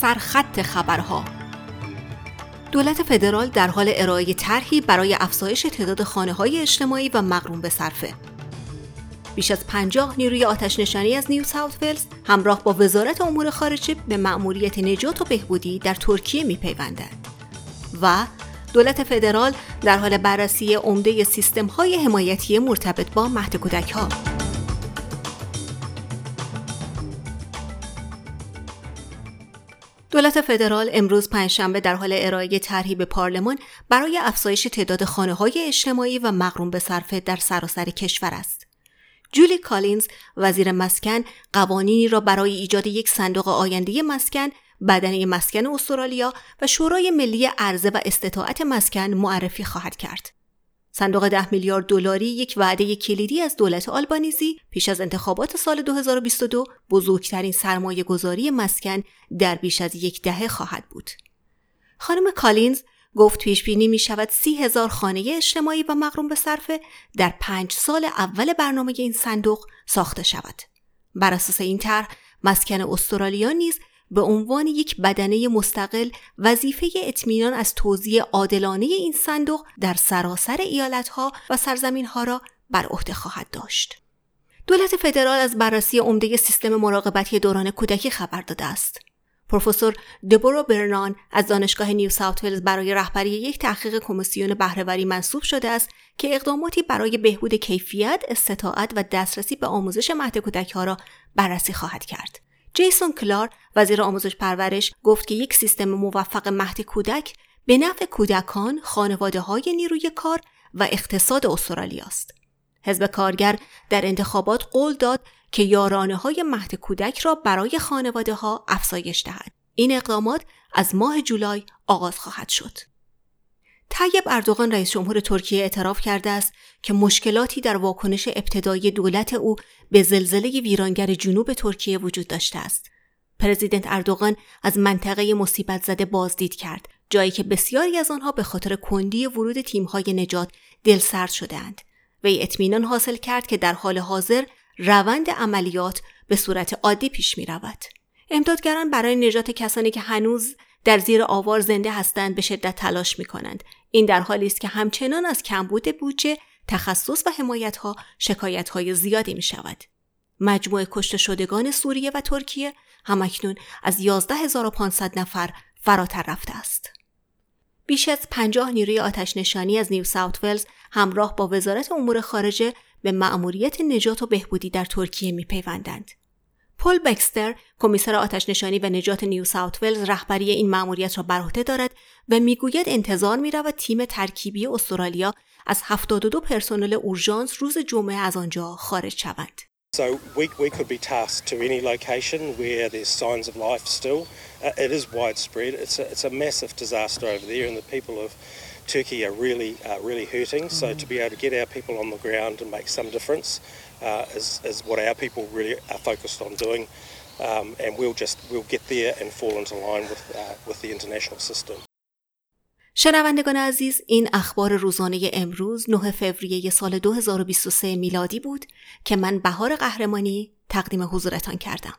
سرخط خبرها. دولت فدرال در حال ارائه طرحی برای افزایش تعداد خانه های اجتماعی و مقرون به صرفه. بیش از 50 نیروی آتش نشانی از نیو ساوت ولز همراه با وزارت امور خارجه به مأموریت نجات و بهبودی در ترکیه میپیوندند. و دولت فدرال در حال بررسی عمده سیستم های حمایتی مرتبط با مهد کودک ها دولت فدرال امروز پنجشنبه در حال ارائه طرحی به پارلمان برای افزایش تعداد خانه های اجتماعی و مقرون به صرفه در سراسر کشور است. جولی کالینز وزیر مسکن قوانینی را برای ایجاد یک صندوق آینده مسکن بدنه مسکن استرالیا و شورای ملی عرضه و استطاعت مسکن معرفی خواهد کرد. صندوق ده میلیارد دلاری یک وعده کلیدی از دولت آلبانیزی پیش از انتخابات سال 2022 بزرگترین سرمایه گذاری مسکن در بیش از یک دهه خواهد بود. خانم کالینز گفت پیش بینی می شود سی هزار خانه اجتماعی و مقروم به صرفه در پنج سال اول برنامه این صندوق ساخته شود. بر اساس این طرح مسکن استرالیا نیز به عنوان یک بدنه مستقل وظیفه اطمینان از توزیع عادلانه این صندوق در سراسر ایالتها و سرزمینها را بر عهده خواهد داشت. دولت فدرال از بررسی عمده سیستم مراقبتی دوران کودکی خبر داده است. پروفسور دبورو برنان از دانشگاه نیو ساوت ولز برای رهبری یک تحقیق کمیسیون بهرهوری منصوب شده است که اقداماتی برای بهبود کیفیت، استطاعت و دسترسی به آموزش مهد کودک ها را بررسی خواهد کرد. جیسون کلار وزیر آموزش پرورش گفت که یک سیستم موفق مهد کودک به نفع کودکان، خانواده های نیروی کار و اقتصاد استرالیا است. حزب کارگر در انتخابات قول داد که یارانه های مهد کودک را برای خانواده ها افزایش دهد. این اقدامات از ماه جولای آغاز خواهد شد. طیب اردوغان رئیس جمهور ترکیه اعتراف کرده است که مشکلاتی در واکنش ابتدایی دولت او به زلزله ویرانگر جنوب ترکیه وجود داشته است. پرزیدنت اردوغان از منطقه مصیبت زده بازدید کرد جایی که بسیاری از آنها به خاطر کندی ورود تیمهای نجات دلسرد شدهاند وی اطمینان حاصل کرد که در حال حاضر روند عملیات به صورت عادی پیش می رود. امدادگران برای نجات کسانی که هنوز در زیر آوار زنده هستند به شدت تلاش می کنند. این در حالی است که همچنان از کمبود بودجه، تخصص و حمایت ها شکایت های زیادی می شود. مجموع کشته شدگان سوریه و ترکیه همکنون از 11500 نفر فراتر رفته است. بیش از 50 نیروی آتش نشانی از نیو ساوت ولز همراه با وزارت امور خارجه به مأموریت نجات و بهبودی در ترکیه میپیوندند. پل بکستر کمیسر آتش نشانی و نجات نیو ساوت ولز رهبری این مأموریت را بر عهده دارد و می‌گوید انتظار می‌رود تیم ترکیبی استرالیا از 72 پرسنل اورژانس روز جمعه از آنجا خارج شوند. So we, we could be tasked to any location where there's signs of life still. Uh, it is widespread. It's a, it's a massive disaster over there and the people of Turkey are really, uh, really hurting. So to be able to get our people on the ground and make some difference uh, is, is what our people really are focused on doing. Um, and we'll just we'll get there and fall into line with, uh, with the international system. شنوندگان عزیز این اخبار روزانه امروز 9 فوریه سال 2023 میلادی بود که من بهار قهرمانی تقدیم حضورتان کردم.